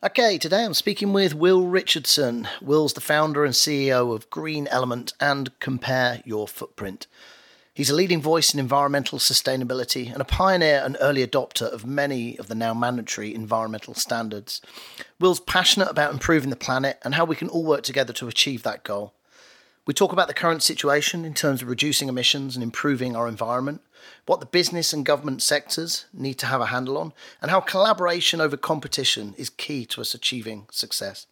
Okay, today I'm speaking with Will Richardson. Will's the founder and CEO of Green Element and Compare Your Footprint. He's a leading voice in environmental sustainability and a pioneer and early adopter of many of the now mandatory environmental standards. Will's passionate about improving the planet and how we can all work together to achieve that goal. We talk about the current situation in terms of reducing emissions and improving our environment, what the business and government sectors need to have a handle on, and how collaboration over competition is key to us achieving success.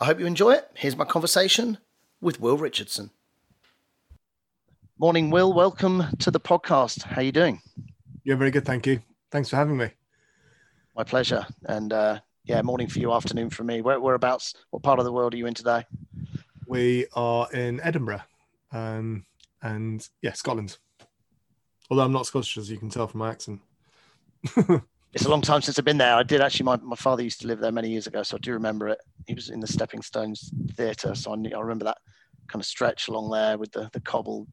I hope you enjoy it. Here's my conversation with Will Richardson. Morning, Will. Welcome to the podcast. How are you doing? Yeah, very good. Thank you. Thanks for having me. My pleasure. And uh, yeah, morning for you, afternoon for me. Where, whereabouts, what part of the world are you in today? We are in Edinburgh, um, and yeah, Scotland. Although I'm not Scottish, as you can tell from my accent. it's a long time since I've been there. I did actually. My, my father used to live there many years ago, so I do remember it. He was in the Stepping Stones Theatre, so I, I remember that kind of stretch along there with the the cobbled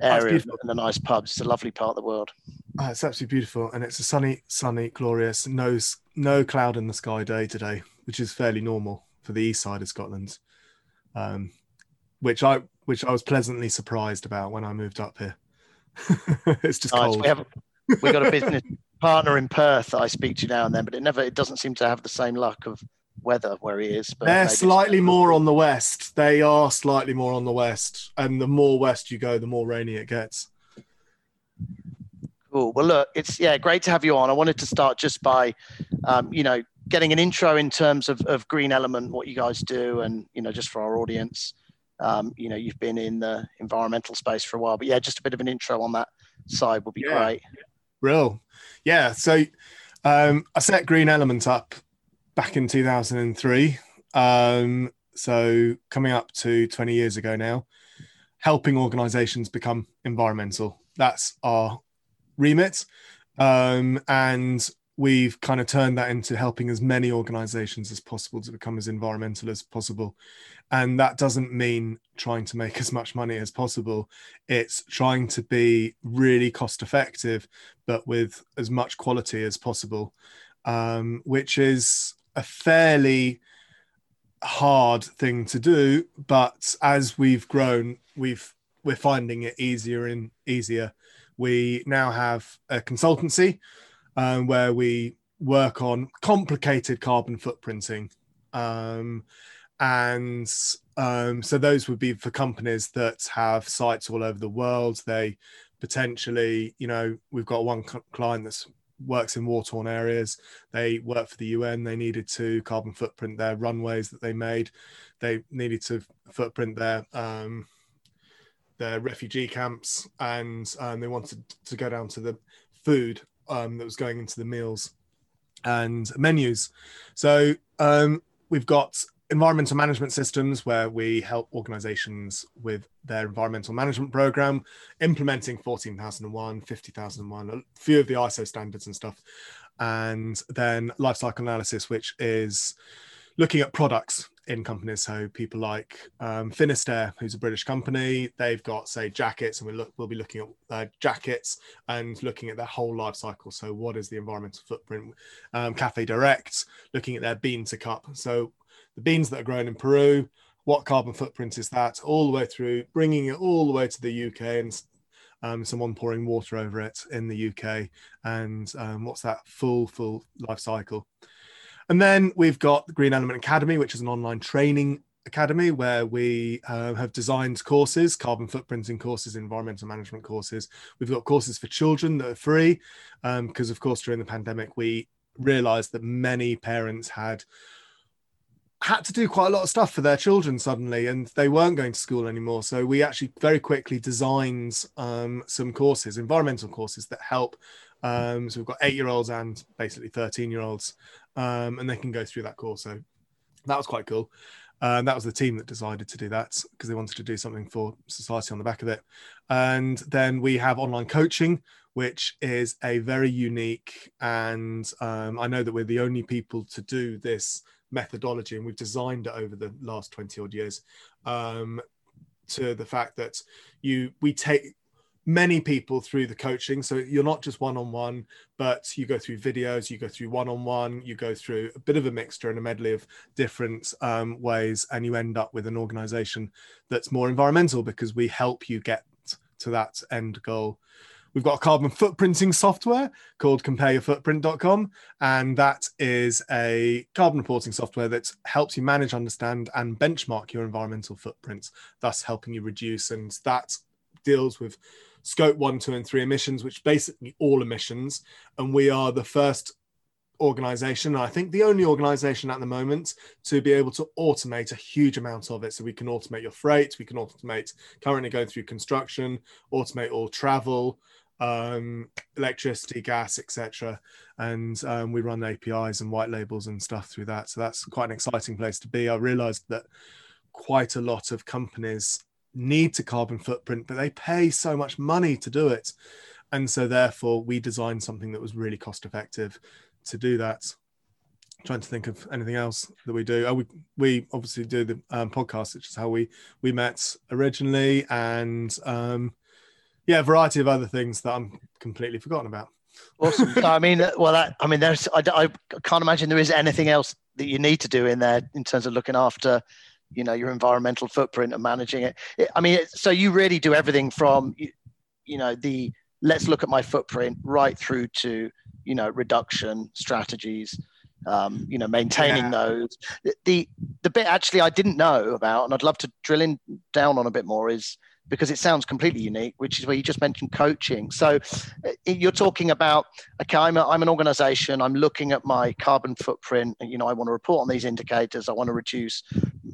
area and the nice pubs. It's a lovely part of the world. Oh, it's absolutely beautiful, and it's a sunny, sunny, glorious, no no cloud in the sky day today, which is fairly normal for the east side of Scotland um, which I which I was pleasantly surprised about when I moved up here. it's just nice. cold. We have we got a business partner in Perth that I speak to now and then, but it never it doesn't seem to have the same luck of weather where he is. But They're slightly more on the west. They are slightly more on the west, and the more west you go, the more rainy it gets. Cool. Well, look, it's yeah, great to have you on. I wanted to start just by, um, you know, getting an intro in terms of, of Green Element, what you guys do, and you know, just for our audience, um, you know, you've been in the environmental space for a while, but yeah, just a bit of an intro on that side would be yeah. great. Real, yeah. So um, I set Green Element up back in 2003. Um, so coming up to 20 years ago now, helping organisations become environmental. That's our remit. Um, and we've kind of turned that into helping as many organizations as possible to become as environmental as possible. And that doesn't mean trying to make as much money as possible. It's trying to be really cost effective, but with as much quality as possible, um, which is a fairly hard thing to do. But as we've grown, we've we're finding it easier and easier. We now have a consultancy um, where we work on complicated carbon footprinting. Um, and um, so those would be for companies that have sites all over the world. They potentially, you know, we've got one client that works in war torn areas. They work for the UN. They needed to carbon footprint their runways that they made. They needed to footprint their um, their refugee camps, and um, they wanted to go down to the food um, that was going into the meals and menus. So um, we've got environmental management systems where we help organizations with their environmental management program, implementing 14,001, 50,001, a few of the ISO standards and stuff. And then lifecycle analysis, which is looking at products in companies. So people like um, Finisterre, who's a British company, they've got say jackets, and we look, we'll be looking at uh, jackets and looking at their whole life cycle. So what is the environmental footprint? Um, Cafe Direct, looking at their bean to cup. So the beans that are grown in Peru, what carbon footprint is that? All the way through, bringing it all the way to the UK and um, someone pouring water over it in the UK, and um, what's that full full life cycle? And then we've got the Green Element Academy, which is an online training academy where we uh, have designed courses, carbon footprinting courses, environmental management courses. We've got courses for children that are free because, um, of course, during the pandemic, we realized that many parents had had to do quite a lot of stuff for their children suddenly and they weren't going to school anymore so we actually very quickly designed um, some courses environmental courses that help um, so we've got eight year olds and basically 13 year olds um, and they can go through that course. So that was quite cool. And that was the team that decided to do that because they wanted to do something for society on the back of it. And then we have online coaching, which is a very unique, and um, I know that we're the only people to do this methodology, and we've designed it over the last 20 odd years um, to the fact that you we take many people through the coaching. So you're not just one on one, but you go through videos, you go through one on one, you go through a bit of a mixture and a medley of different um, ways, and you end up with an organization that's more environmental because we help you get to that end goal. We've got a carbon footprinting software called compareyourfootprint.com, and that is a carbon reporting software that helps you manage, understand, and benchmark your environmental footprints, thus helping you reduce. And that deals with scope one, two, and three emissions, which basically all emissions. And we are the first organization, I think the only organization at the moment to be able to automate a huge amount of it. So we can automate your freight, we can automate currently going through construction, automate all travel, um, electricity, gas, etc. And um, we run APIs and white labels and stuff through that. So that's quite an exciting place to be. I realized that quite a lot of companies need to carbon footprint, but they pay so much money to do it. And so therefore we designed something that was really cost effective to do that. I'm trying to think of anything else that we do. Oh, we we obviously do the um, podcast, which is how we we met originally, and um, yeah, a variety of other things that I'm completely forgotten about. Awesome. I mean, well, that, I mean, there's, I, I can't imagine there is anything else that you need to do in there in terms of looking after, you know, your environmental footprint and managing it. it I mean, so you really do everything from, you, you know, the let's look at my footprint right through to, you know, reduction strategies, um, you know, maintaining yeah. those. The the bit actually I didn't know about, and I'd love to drill in down on a bit more is because it sounds completely unique, which is where you just mentioned coaching. So uh, you're talking about, okay, I'm, a, I'm an organization, I'm looking at my carbon footprint, and, you know, I want to report on these indicators, I want to reduce,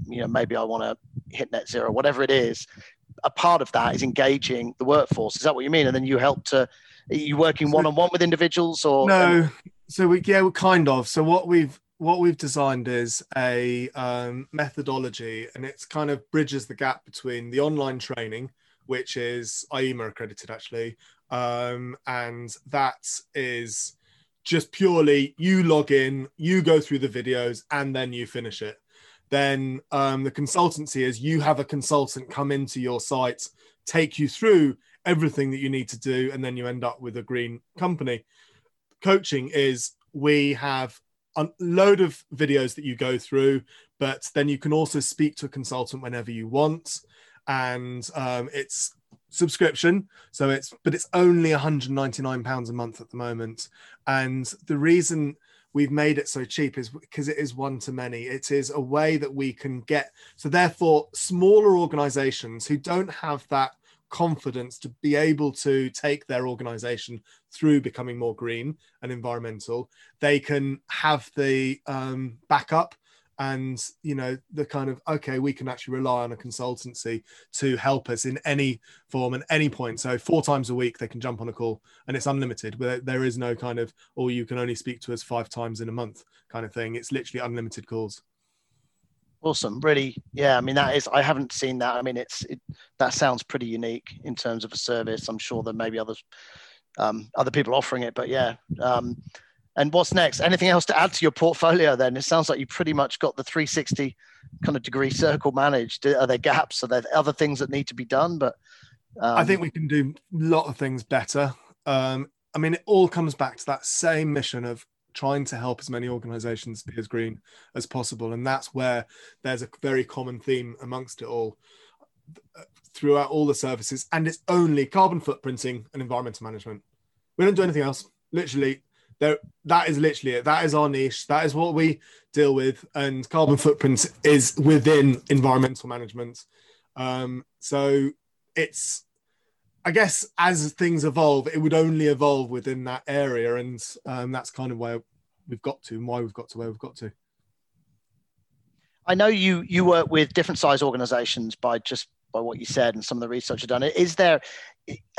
you know, maybe I want to hit net zero, whatever it is. A part of that is engaging the workforce. Is that what you mean? And then you help to, are you working one on one with individuals or? No. So we, yeah, we're kind of. So what we've, what we've designed is a um, methodology and it's kind of bridges the gap between the online training which is IEMA accredited actually um, and that is just purely you log in you go through the videos and then you finish it then um, the consultancy is you have a consultant come into your site take you through everything that you need to do and then you end up with a green company coaching is we have a load of videos that you go through, but then you can also speak to a consultant whenever you want. And um, it's subscription. So it's, but it's only 199 pounds a month at the moment. And the reason we've made it so cheap is because it is one to many. It is a way that we can get, so therefore, smaller organizations who don't have that confidence to be able to take their organization through becoming more green and environmental they can have the um, backup and you know the kind of okay we can actually rely on a consultancy to help us in any form and any point so four times a week they can jump on a call and it's unlimited there is no kind of or oh, you can only speak to us five times in a month kind of thing it's literally unlimited calls Awesome, really, yeah. I mean, that is. I haven't seen that. I mean, it's it, that sounds pretty unique in terms of a service. I'm sure there may be others, um, other people offering it, but yeah. Um, and what's next? Anything else to add to your portfolio? Then it sounds like you pretty much got the 360 kind of degree circle managed. Are there gaps? Are there other things that need to be done? But um, I think we can do a lot of things better. Um, I mean, it all comes back to that same mission of trying to help as many organizations be as green as possible. And that's where there's a very common theme amongst it all throughout all the services. And it's only carbon footprinting and environmental management. We don't do anything else. Literally, there that is literally it. That is our niche. That is what we deal with. And carbon footprint is within environmental management. Um, so it's I guess as things evolve, it would only evolve within that area, and um, that's kind of where we've got to, and why we've got to where we've got to. I know you you work with different size organisations by just by what you said and some of the research you've done. Is there,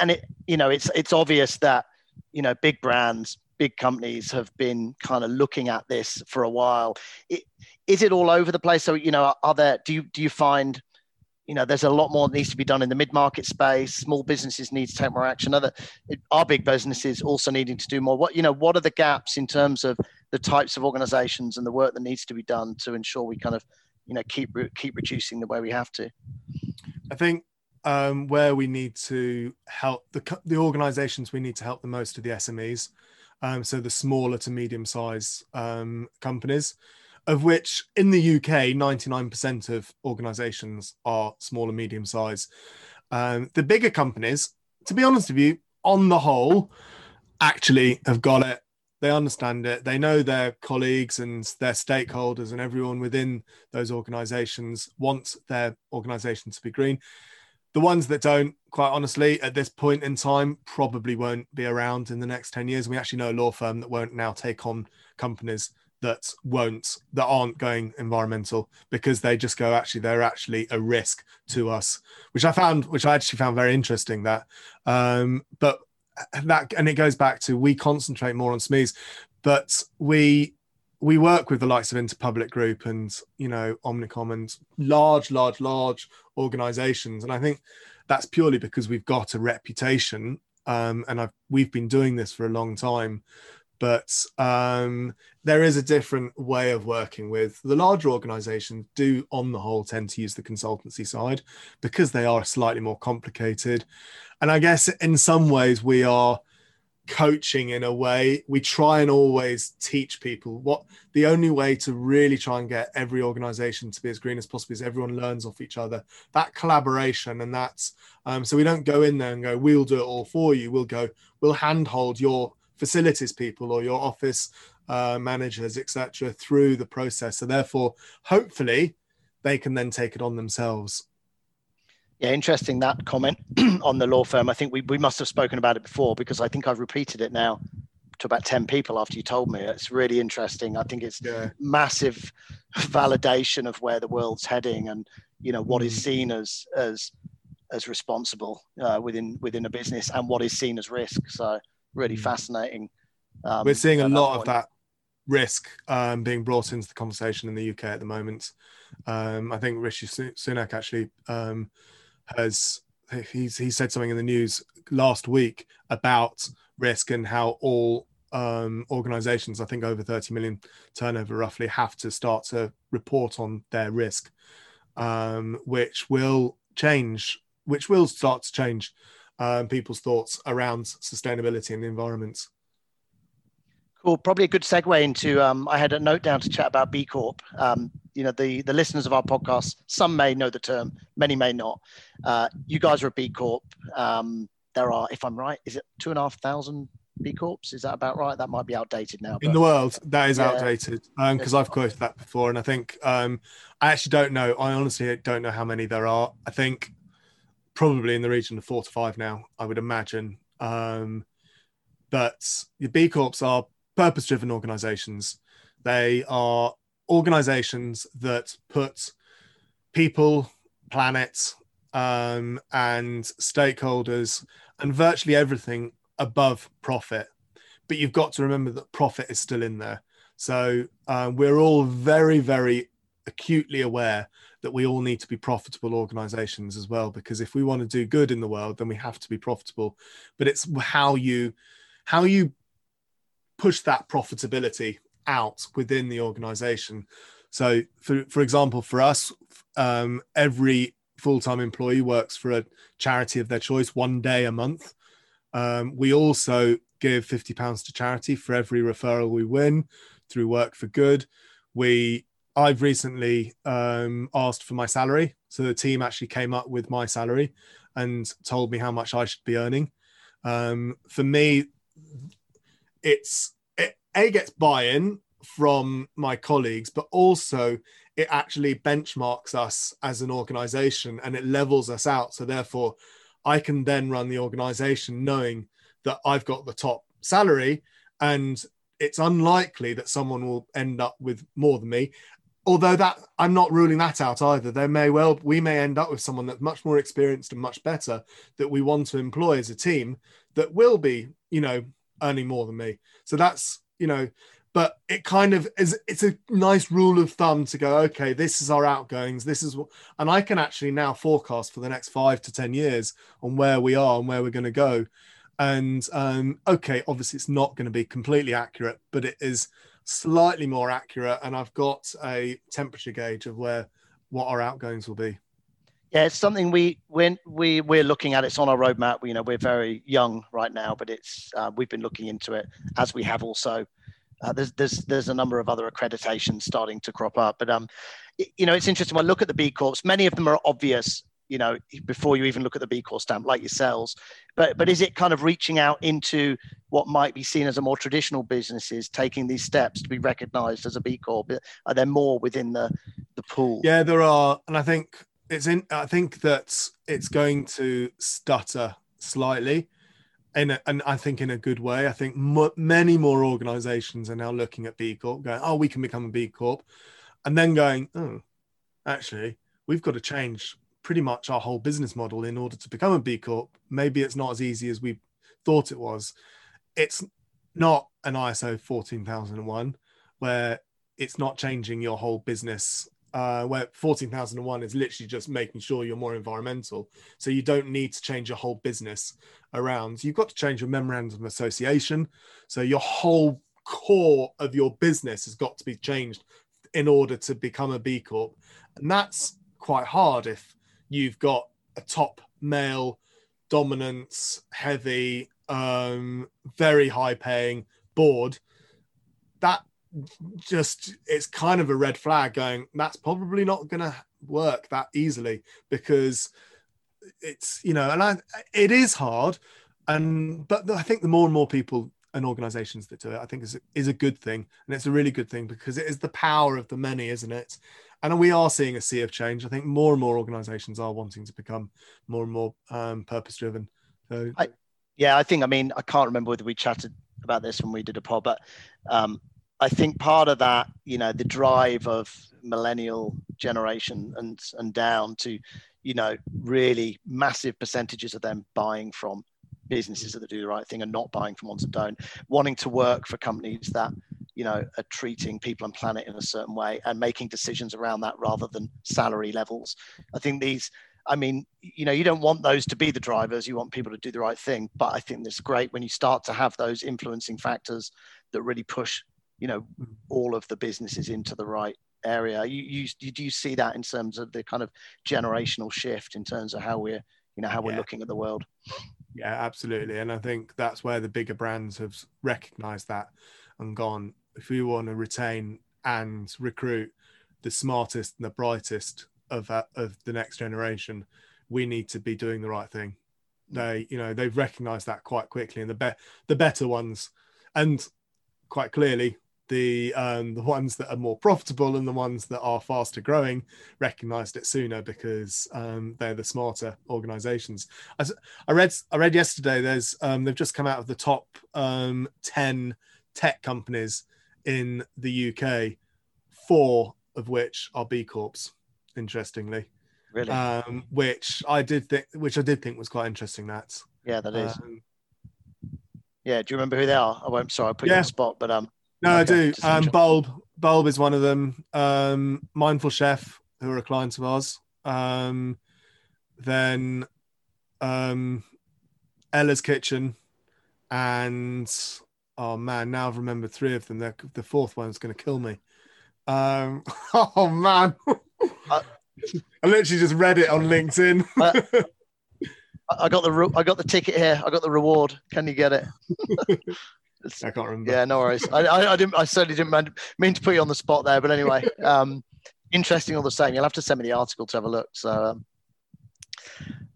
and it you know it's it's obvious that you know big brands, big companies have been kind of looking at this for a while. It, is it all over the place? So you know, are there do you do you find you know there's a lot more that needs to be done in the mid-market space small businesses need to take more action other our big businesses also needing to do more what you know what are the gaps in terms of the types of organizations and the work that needs to be done to ensure we kind of you know keep keep reducing the way we have to i think um, where we need to help the the organisations we need to help the most are the SMEs, um, so the smaller to medium size um, companies, of which in the UK, ninety nine percent of organisations are small and medium size. Um, the bigger companies, to be honest with you, on the whole, actually have got it. They understand it. They know their colleagues and their stakeholders and everyone within those organizations wants their organization to be green. The ones that don't, quite honestly, at this point in time, probably won't be around in the next 10 years. We actually know a law firm that won't now take on companies that won't that aren't going environmental because they just go actually they're actually a risk to us which i found which i actually found very interesting that um but that and it goes back to we concentrate more on SMEs, but we we work with the likes of Interpublic Group and you know Omnicom and large, large, large organisations, and I think that's purely because we've got a reputation, um, and I've we've been doing this for a long time. But um, there is a different way of working with the larger organizations. Do, on the whole, tend to use the consultancy side because they are slightly more complicated and I guess in some ways we are coaching in a way. We try and always teach people what the only way to really try and get every organization to be as green as possible is everyone learns off each other. That collaboration and that's um, so we don't go in there and go we'll do it all for you. We'll go we'll handhold your facilities people or your office uh, managers etc through the process. So therefore hopefully they can then take it on themselves yeah, interesting that comment on the law firm. I think we, we must have spoken about it before because I think I've repeated it now to about 10 people after you told me. It's really interesting. I think it's yeah. massive validation of where the world's heading and, you know, what mm. seen as, as, as responsible uh, within, within a business and what is seen as risk. So really mm. fascinating. Um, We're seeing a lot of that risk um, being brought into the conversation in the UK at the moment. Um, I think Rishi Sunak actually um, has he's he said something in the news last week about risk and how all um, organizations, I think over 30 million turnover roughly, have to start to report on their risk, um, which will change, which will start to change um, people's thoughts around sustainability and the environment. Cool. Probably a good segue into. Um, I had a note down to chat about B Corp. Um, you know, the the listeners of our podcast, some may know the term, many may not. Uh, you guys are a B Corp. Um, there are, if I'm right, is it two and a half thousand B Corps? Is that about right? That might be outdated now. In the world, that is yeah. outdated because um, I've quoted that before, and I think um, I actually don't know. I honestly don't know how many there are. I think probably in the region of four to five now. I would imagine. Um, but the B Corps are purpose driven organizations. They are organizations that put people, planet, um, and stakeholders and virtually everything above profit. But you've got to remember that profit is still in there. So uh, we're all very, very acutely aware that we all need to be profitable organizations as well because if we want to do good in the world then we have to be profitable but it's how you how you push that profitability out within the organization. So, for, for example, for us, um, every full time employee works for a charity of their choice one day a month. Um, we also give £50 to charity for every referral we win through Work for Good. We I've recently um, asked for my salary. So the team actually came up with my salary and told me how much I should be earning. Um, for me, it's it, a gets buy-in from my colleagues, but also it actually benchmarks us as an organization and it levels us out. So therefore, I can then run the organization knowing that I've got the top salary and it's unlikely that someone will end up with more than me although that i'm not ruling that out either there may well we may end up with someone that's much more experienced and much better that we want to employ as a team that will be you know earning more than me. So that's you know but it kind of is it's a nice rule of thumb to go okay this is our outgoings this is what and i can actually now forecast for the next five to ten years on where we are and where we're going to go. And um, okay obviously it's not going to be completely accurate but it is slightly more accurate and i've got a temperature gauge of where what our outgoings will be Yeah, it's something we when we we're looking at. It's on our roadmap. You know, we're very young right now, but it's uh, we've been looking into it as we have also. Uh, there's there's there's a number of other accreditations starting to crop up, but um, you know, it's interesting. When I look at the B Corps, many of them are obvious. You know, before you even look at the B Corp stamp, like yourselves, but but is it kind of reaching out into what might be seen as a more traditional businesses, taking these steps to be recognised as a B Corp? Are there more within the the pool? Yeah, there are, and I think it's in. I think that it's going to stutter slightly, in a, and I think in a good way. I think many more organisations are now looking at B Corp, going, "Oh, we can become a B Corp," and then going, "Oh, actually, we've got to change pretty much our whole business model in order to become a B Corp. Maybe it's not as easy as we thought it was. It's not an ISO 14001 where it's not changing your whole business uh, where 14,001 is literally just making sure you're more environmental. So you don't need to change your whole business around. You've got to change your memorandum of association. So your whole core of your business has got to be changed in order to become a B Corp. And that's quite hard if you've got a top male dominance, heavy, um, very high paying board. That just it's kind of a red flag going that's probably not going to work that easily because it's you know and I, it is hard. And but i think the more and more people and organizations that do it i think is, is a good thing. And it's a really good thing because it is the power of the many isn't it? And we are seeing a sea of change. I think more and more organizations are wanting to become more and more um, purpose driven so I, yeah i think i mean i can't remember whether we chatted about this when we did a pod but um, I think part of that, you know, the drive of millennial generation and and down to, you know, really massive percentages of them buying from businesses that do the right thing and not buying from ones that don't, wanting to work for companies that, you know, are treating people and planet in a certain way and making decisions around that rather than salary levels. I think these I mean, you know, you don't want those to be the drivers. You want people to do the right thing. But I think it's great when you start to have those influencing factors that really push you know all of the businesses into the right area. You, you do you see that in terms of the kind of generational shift in terms of how we're you know how we're yeah. looking at the world? Yeah absolutely. And i think that's where the bigger brands have recognized that and gone. If we want to retain and recruit the smartest and the brightest of uh, of the next generation we need to be doing the right thing. Mm. they you know they've recognized that quite quickly and the be- the better ones. And quite clearly the um, the ones that are more profitable and the ones that are faster growing recognized it sooner because um, they're the smarter organizations. I, I, read I read yesterday there's um, they've just come out of the top um, 10 tech companies in the UK, four of which are B Corps, interestingly. Really? Um, which I did think which I did think was quite interesting that. Yeah, that is. Um, yeah, do you remember who they are? I won't sorry, I put yeah. you on the spot, but um no, okay, I do. Um, Bulb, Bulb is one of them. Um, Mindful Chef, who are a client of ours. Um, then um, Ella's Kitchen, and oh man, now I've remembered three of them. They're, the fourth one's going to kill me. Um, oh man, uh, I literally just read it on LinkedIn. uh, I got the re- I got the ticket here. I got the reward. Can you get it? I can't remember. Yeah, no worries. I, I, I, didn't. I certainly didn't mean to put you on the spot there, but anyway, um, interesting all the same. You'll have to send me the article to have a look. So, um,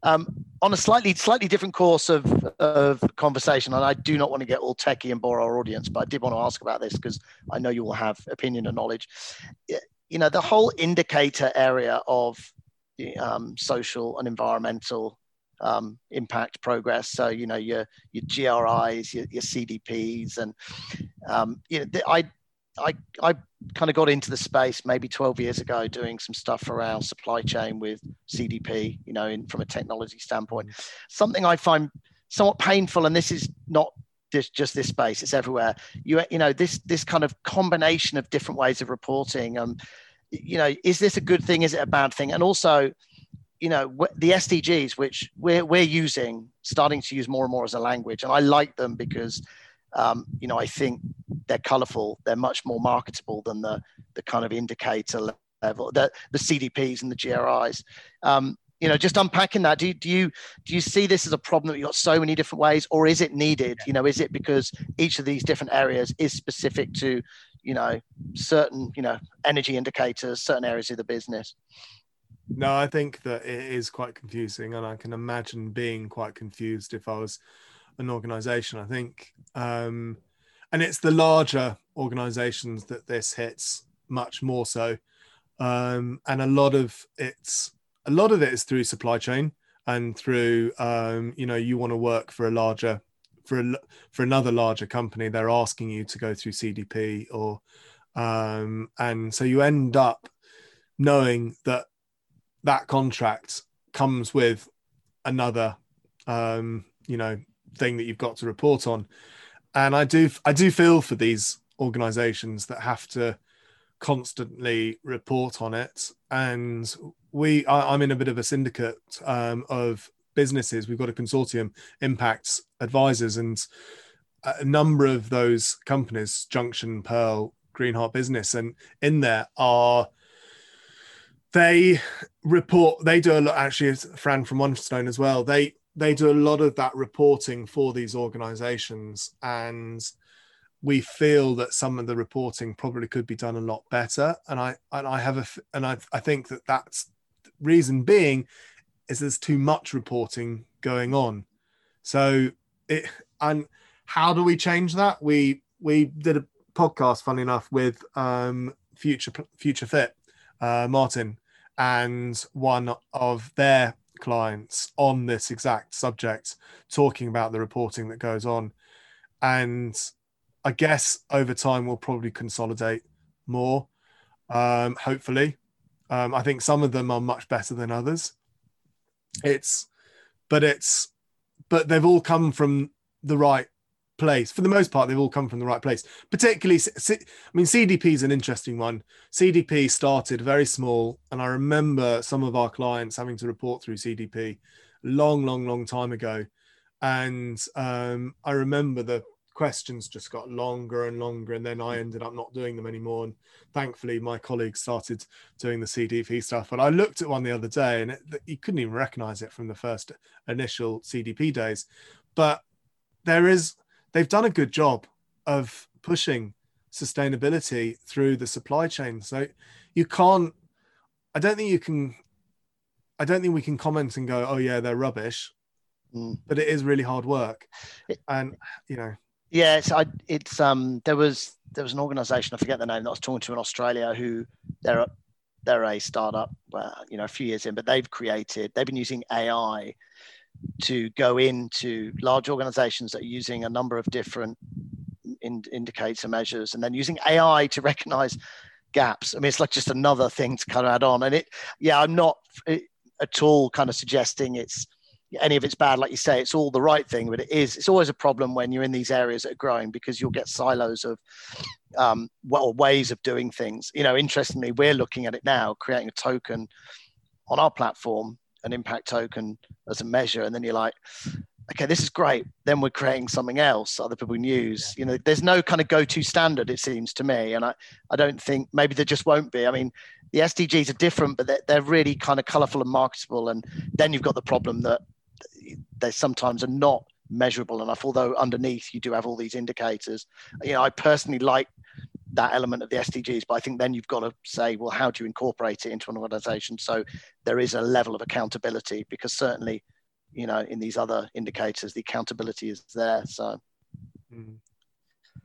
um, on a slightly slightly different course of of conversation, and I do not want to get all techie and bore our audience, but I did want to ask about this because I know you will have opinion and knowledge. You know, the whole indicator area of um, social and environmental um, impact progress. So you know your your GRIs, your, your CDPs, and um, you know I I I kind of got into the space maybe 12 years ago doing some stuff around supply chain with CDP. You know, in, from a technology standpoint, something I find somewhat painful, and this is not just, just this space it's everywhere you you know this this kind of combination of different ways of reporting um you know is this a good thing is it a bad thing and also you know the SDGs, which we're we're using, starting to use more and more as a language, and I like them because um, you know I think they're colourful, they're much more marketable than the the kind of indicator level, the the CDPs and the GRIs. Um, you know just unpacking that do you, do you do you see this as a problem that you've got so many different ways or is it needed? You know is it because each of these different areas is specific to you know certain you know energy indicators certain areas of the business no i think that it is quite confusing and i can imagine being quite confused if i was an organization. I think um and it's the larger organizations that this hits much more so um and a lot of it's a lot of it is through supply chain and through um, you know you want to work for a larger for a, for another larger company they're asking you to go through cdp or um, and so you end up knowing that that contract comes with another um, you know thing that you've got to report on. And i do i do feel for these organizations that have to constantly report on it. And we I, am in a bit of a syndicate um, of businesses. We've got a consortium impacts advisors and a number of those companies junction pearl greenheart business and in there are they report they do a lot actually fran from one stone as well. They they do a lot of that reporting for these organizations and we feel that some of the reporting probably could be done a lot better. And i and i have a and i, I think that that's reason being is there's too much reporting going on. So it and how do we change that? We we did a podcast funny enough with um future future fit uh martin and one of their clients on this exact subject talking about the reporting that goes on and I guess over time we'll probably consolidate more. Um, hopefully, um, I think some of them are much better than others. It's, but it's, but they've all come from the right place for the most part. They've all come from the right place. Particularly, I mean, CDP is an interesting one. CDP started very small, and I remember some of our clients having to report through CDP long, long, long time ago. And um, I remember the questions just got longer and longer and then i ended up not doing them anymore and thankfully my colleagues started doing the cdp stuff but i looked at one the other day and it, you couldn't even recognize it from the first initial cdp days but there is they've done a good job of pushing sustainability through the supply chain. So you can't i don't think you can i don't think we can comment and go oh yeah they're rubbish mm. but it is really hard work. And you know. Yeah, it's I, it's um there was there was an organisation I forget the name that I was talking to in Australia who they're a, they're a startup, well, you know, a few years in, but they've created they've been using AI to go into large organisations that are using a number of different in, indicator measures, and then using AI to recognise gaps. I mean, it's like just another thing to kind of add on, and it yeah, I'm not at all kind of suggesting it's any of it's bad, like you say, it's all the right thing, but it is, it's always a problem when you're in these areas that are growing because you'll get silos of, um, well, ways of doing things. You know, interestingly, we're looking at it now, creating a token on our platform, an impact token as a measure. And then you're like, okay, this is great. Then we're creating something else other people can use. You know, there's no kind of go-to standard, it seems to me. And I, I don't think maybe there just won't be. I mean, the SDGs are different, but they're, they're really kind of colorful and marketable. And then you've got the problem that they sometimes are not measurable enough although underneath you do have all these indicators you know i personally like that element of the sdgs but i think then you've got to say well how do you incorporate it into an organization? So there is a level of accountability because certainly you know in these other indicators the accountability is there so. Mm.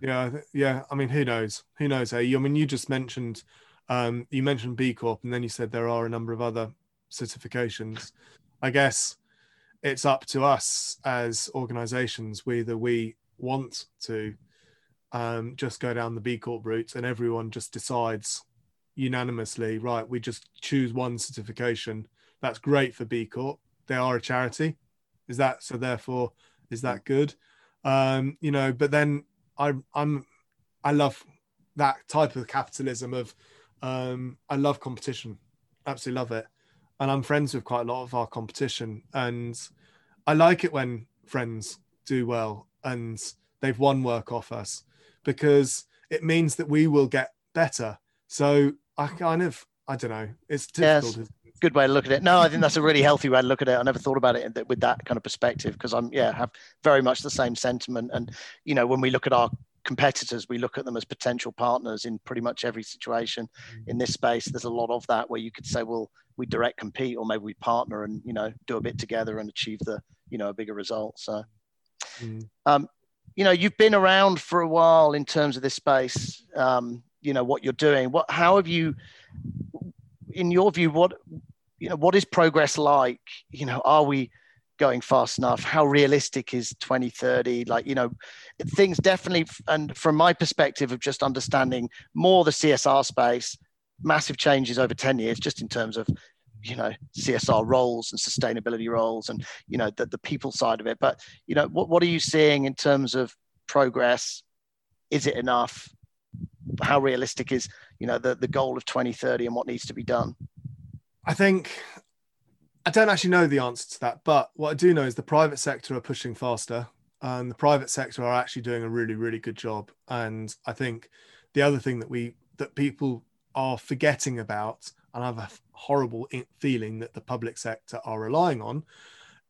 yeah yeah i mean who knows? Who knows hey? I mean you just mentioned um you mentioned b corp and then you said there are a number of other certifications. I guess it's up to us as organizations whether we want to um, just go down the B Corp route and everyone just decides unanimously, right, we just choose one certification. That's great for B Corp. They are a charity. Is that so? Therefore, is that good? Um, you know, but then I, I'm, I love that type of capitalism of, um, I love competition. Absolutely love it. And I'm friends with quite a lot of our competition. And I like it when friends do well and they've won work off us because it means that we will get better. So I kind of, I don't know, it's difficult. Yes. good way to look at it. No, I think that's a really healthy way to look at it. I never thought about it with that kind of perspective because I'm yeah have very much the same sentiment. And you know, when we look at our competitors, we look at them as potential partners in pretty much every situation mm. in this space. There's a lot of that where you could say, well, we direct compete, or maybe we partner and you know do a bit together and achieve the you know a bigger result. So, mm. um, you know, you've been around for a while in terms of this space. Um, you know what you're doing. What how have you, in your view, what you know what is progress like? You know, are we going fast enough how realistic is 2030 like you know things definitely and from my perspective of just understanding more the csr space massive changes over 10 years just in terms of you know csr roles and sustainability roles and you know the, the people side of it. But you know what, what are you seeing in terms of progress? Is it enough? How realistic is you know the, the goal of 2030 and what needs to be done? I think I don't actually know the answer to that, but what I do know is the private sector are pushing faster, and the private sector are actually doing a really, really good job. And I think the other thing that we that people are forgetting about, and I have a horrible feeling that the public sector are relying on,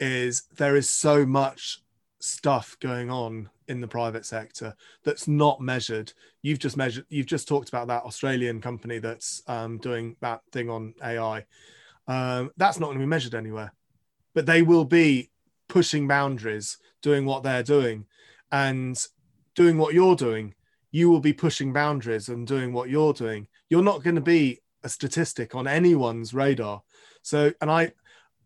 is there is so much stuff going on in the private sector that's not measured. You've just measured. You've just talked about that Australian company that's um, doing that thing on AI um, that's not going to be measured anywhere. But they will be pushing boundaries, doing what they're doing, and doing what you're doing. You will be pushing boundaries and doing what you're doing. You're not going to be a statistic on anyone's radar. So, and I,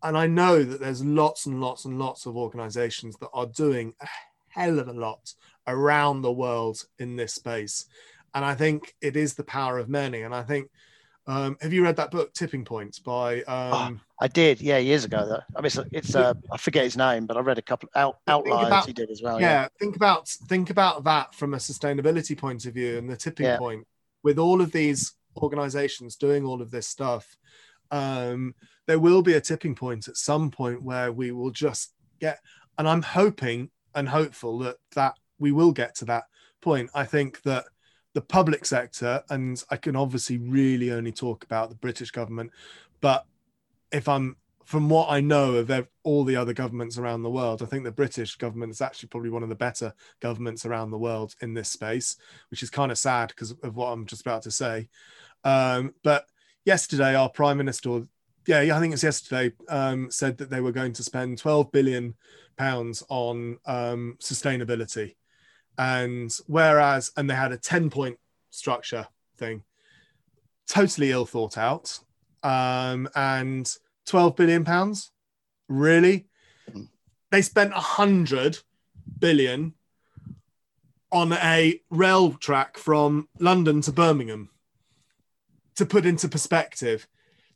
and I know that there's lots and lots and lots of organizations that are doing a hell of a lot around the world in this space. And I think it is the power of many. And I think um, have you read that book, Tipping Points, by? Ah, um, oh, I did, yeah, years ago. Though. I mean, it's, it's uh, I forget his name, but I read a couple out, outliers about, he did as well. Yeah, yeah, think about think about that from a sustainability point of view and the tipping yeah. point with all of these organizations doing all of this stuff. Um, there will be a tipping point at some point where we will just get, and I'm hoping and hopeful that that we will get to that point. I think that the public sector, and I can obviously really only talk about the British government, but if I'm from what I know of all the other governments around the world, I think the British government is actually probably one of the better governments around the world in this space, which is kind of sad because of what I'm just about to say. Um, but yesterday, our prime minister, yeah, I think it's yesterday, um, said that they were going to spend 12 billion pounds on um, sustainability. And whereas, and they had a 10 point structure thing, totally ill thought out. Um, and 12 billion pounds, really? Hmm. They spent 100 billion on a rail track from London to Birmingham. To put into perspective,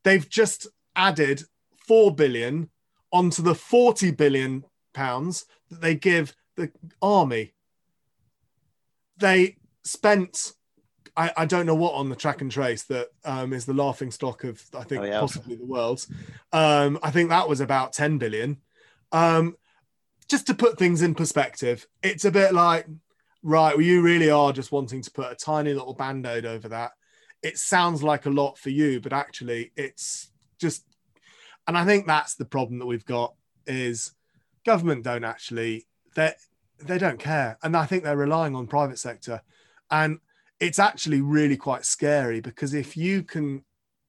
they've just added 4 billion onto the 40 billion pounds that they give the army they spent I, I, don't know what on the track and trace that um, is the laughing stock of I think oh, yeah. possibly the world. Um, I think that was about 10 billion. Um, just to put things in perspective, it's a bit like, right, well, you really are just wanting to put a tiny little band-aid over that. It sounds like a lot for you, but actually it's just and I think that's the problem that we've got is government don't actually they they don't care and i think they're relying on private sector and it's actually really quite scary because if you can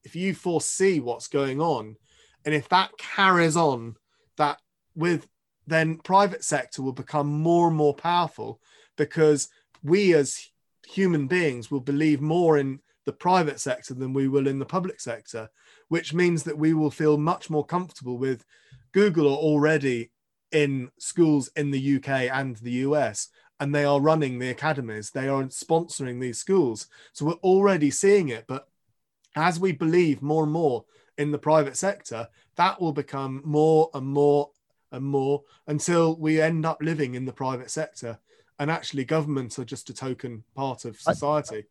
if you foresee what's going on and if that carries on that with then private sector will become more and more powerful because we as human beings will believe more in the private sector than we will in the public sector which means that we will feel much more comfortable with google or already in schools in the UK and the US, and they are running the academies, they are sponsoring these schools. So we're already seeing it. But as we believe more and more in the private sector, that will become more and more and more until we end up living in the private sector. And actually, governments are just a token part of society.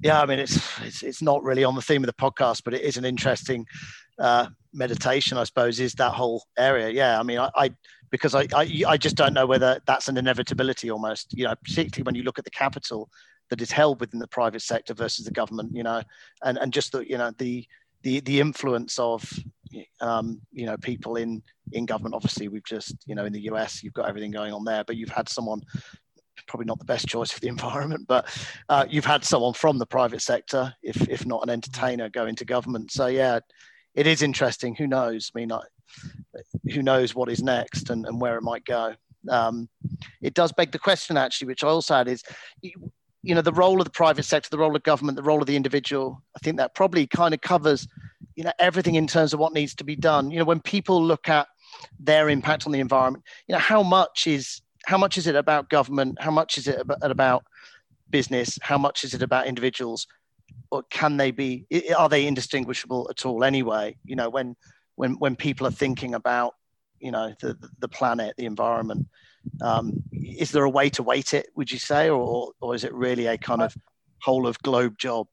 Yeah, I mean, it's, it's it's not really on the theme of the podcast, but it is an interesting uh, meditation, I suppose, is that whole area. Yeah, I mean, I, I because I, I, I just don't know whether that's an inevitability almost. You know, particularly when you look at the capital that is held within the private sector versus the government. You know, and and just the you know the the the influence of um, you know, people in in government. Obviously, we've just, you know, in the US, you've got everything going on there, but you've had someone probably not the best choice for the environment, but uh, you've had someone from the private sector, if if not an entertainer, go into government. So yeah, it is interesting. Who knows? I mean, I, who knows what is next and, and where it might go. Um, it does beg the question, actually, which I also had is, you know, the role of the private sector, the role of government, the role of the individual. I think that probably kind of covers, you know, everything in terms of what needs to be done. You know, when people look at their impact on the environment, you know, how much is how much is it about government? How much is it about business? How much is it about individuals? Or can they be? Are they indistinguishable at all? Anyway, you know, when when when people are thinking about you know the the planet, the environment, um, is there a way to weight it? Would you say, or or is it really a kind of whole of globe job?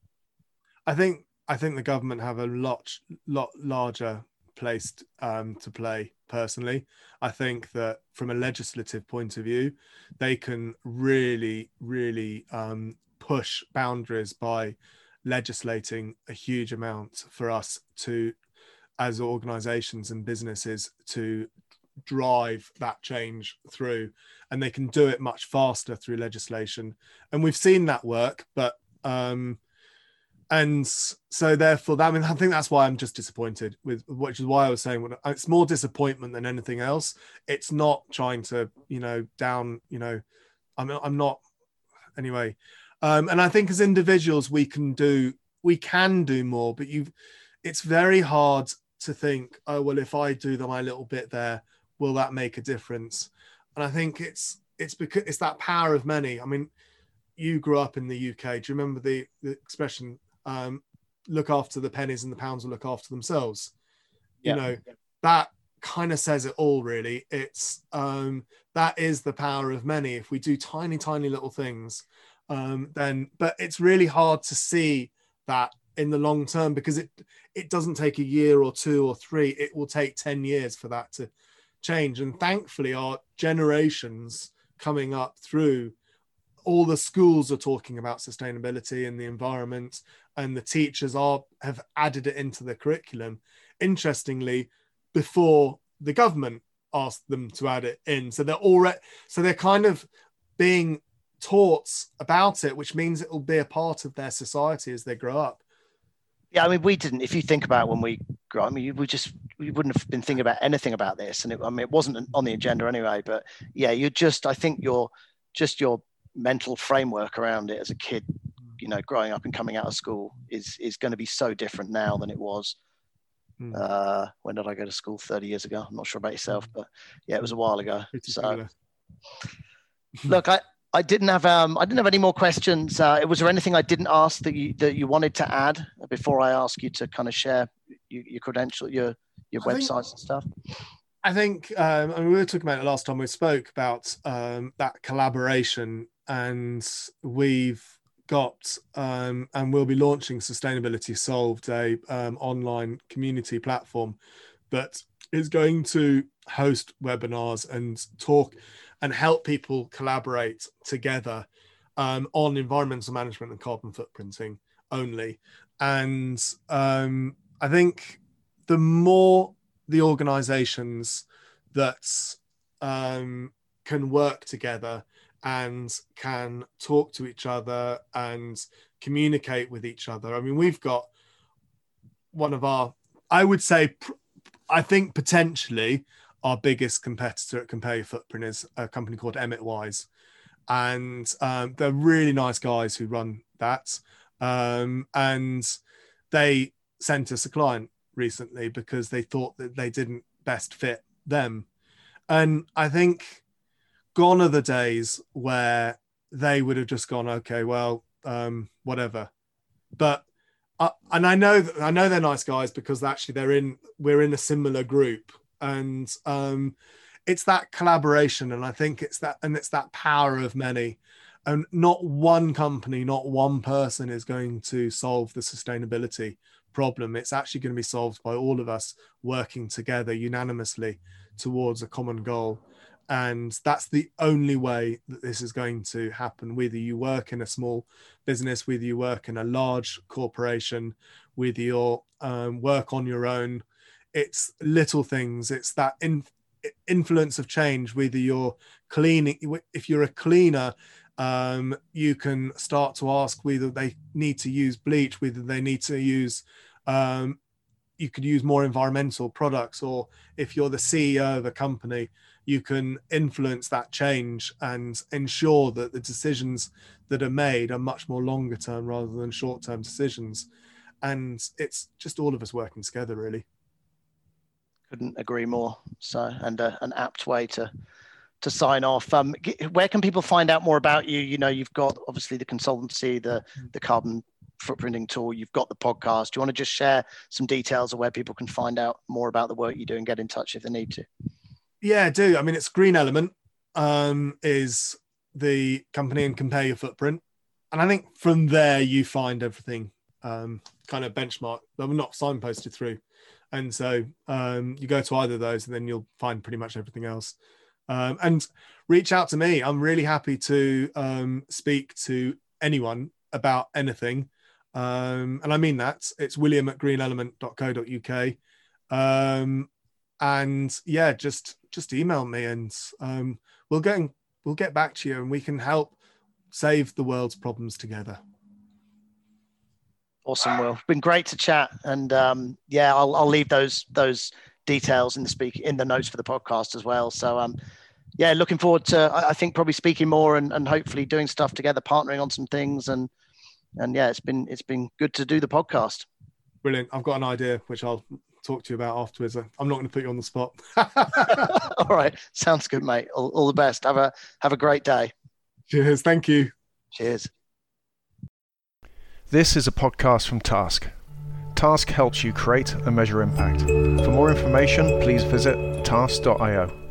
I think I think the government have a lot lot larger placed um, to play personally. I think that from a legislative point of view, they can really, really um, push boundaries by legislating a huge amount for us to, as organizations and businesses, to drive that change through. And they can do it much faster through legislation. And we've seen that work, but um, and so therefore that, I mean I think that's why I'm just disappointed with which is why I was saying it's more disappointment than anything else. It's not trying to you know down you know I'm I'm not anyway. Um, and I think as individuals we can do we can do more but you it's very hard to think oh well if I do my little bit there will that make a difference? And I think it's it's because it's that power of many. I mean you grew up in the UK. Do you remember the, the expression um, look after the pennies and the pounds will look after themselves. Yeah. You know, that kind of says it all really. It's um, that is the power of many. If we do tiny, tiny little things, um, then but it's really hard to see that in the long term because it it doesn't take a year or two or three. It will take 10 years for that to change. And thankfully our generations coming up through all the schools are talking about sustainability and the environment and the teachers are have added it into the curriculum. Interestingly before the government asked them to add it in so they're already so they're kind of being taught about it which means it will be a part of their society as they grow up. Yeah i mean we didn't if you think about when we grew up i mean we just we wouldn't have been thinking about anything about this and it, i mean it wasn't on the agenda anyway but yeah you're just i think you're just your mental framework around it as a kid you know growing up and coming out of school is is going to be so different now than it was mm. uh, when did i go to school 30 years ago i'm not sure about yourself hmm. but yeah it was a while ago so look i I didn't have um, I didn't have any more questions. Uh, was there anything I didn't ask that you that you wanted to add before I ask you to kind of share your, your credential, your your I websites think, and stuff? I think um, I mean, we were talking about it last time we spoke about um, that collaboration, and we've got um, and we'll be launching Sustainability Solved, a um, online community platform that is going to host webinars and talk and help people collaborate together um, on environmental management and carbon footprinting only. And um, I think the more the organizations that um, can work together and can talk to each other and communicate with each other. I mean, we've got one of our, I would say, I think potentially our biggest competitor at Compare Your Footprint is a company called Emitwise. And um, they're really nice guys who run that. Um, and they sent us a client recently because they thought that they didn't best fit them. And I think gone are the days where they would have just gone, okay, well, um, whatever. But uh, and I know I know they're nice guys because actually they're in we're in a similar group, and um, it's that collaboration, and I think it's that and it's that power of many, and not one company, not one person is going to solve the sustainability problem. It's actually going to be solved by all of us working together unanimously towards a common goal and that's the only way that this is going to happen whether you work in a small business whether you work in a large corporation whether you um, work on your own it's little things. It's that in, influence of change. Whether you're cleaning, if you're a cleaner, um, you can start to ask whether they need to use bleach, whether they need to use um, you could use more environmental products or if you're the ceo of a company you can influence that change and ensure that the decisions that are made are much more longer term rather than short term decisions and it's just all of us working together really couldn't agree more so and uh, an apt way to to sign off um, where can people find out more about you you know you've got obviously the consultancy the the carbon footprinting tool. You've got the podcast. Do you want to just share some details of where people can find out more about the work you do and get in touch if they need to? Yeah, do. I mean, it's Green Element um, is the company and compare your footprint. And I think from there you find everything um, kind of benchmark. They're not signposted through. And so um, you go to either of those and then you'll find pretty much everything else. Um, and reach out to me. I'm really happy to um, speak to anyone about anything. Um, and I mean that. It's william at greenelement.co.uk. Um, and yeah, just just email me and um, we'll get we'll get back to you and we can help save the world's problems together. Awesome, Will. Been great to chat, and um, yeah, I'll, I'll leave those those details in the speak in the notes for the podcast as well. So um, yeah, looking forward to I, I think probably speaking more and, and hopefully doing stuff together, partnering on some things and and yeah, it's been it's been good to do the podcast. Brilliant. I've got an idea which I'll talk to you about afterwards. Uh, I'm not going to put you on the spot. all right, sounds good, mate. All, all the best. Have a have a great day. Cheers. Thank you. Cheers. This is a podcast from Task. Task helps you create and measure impact. For more information, please visit task.io.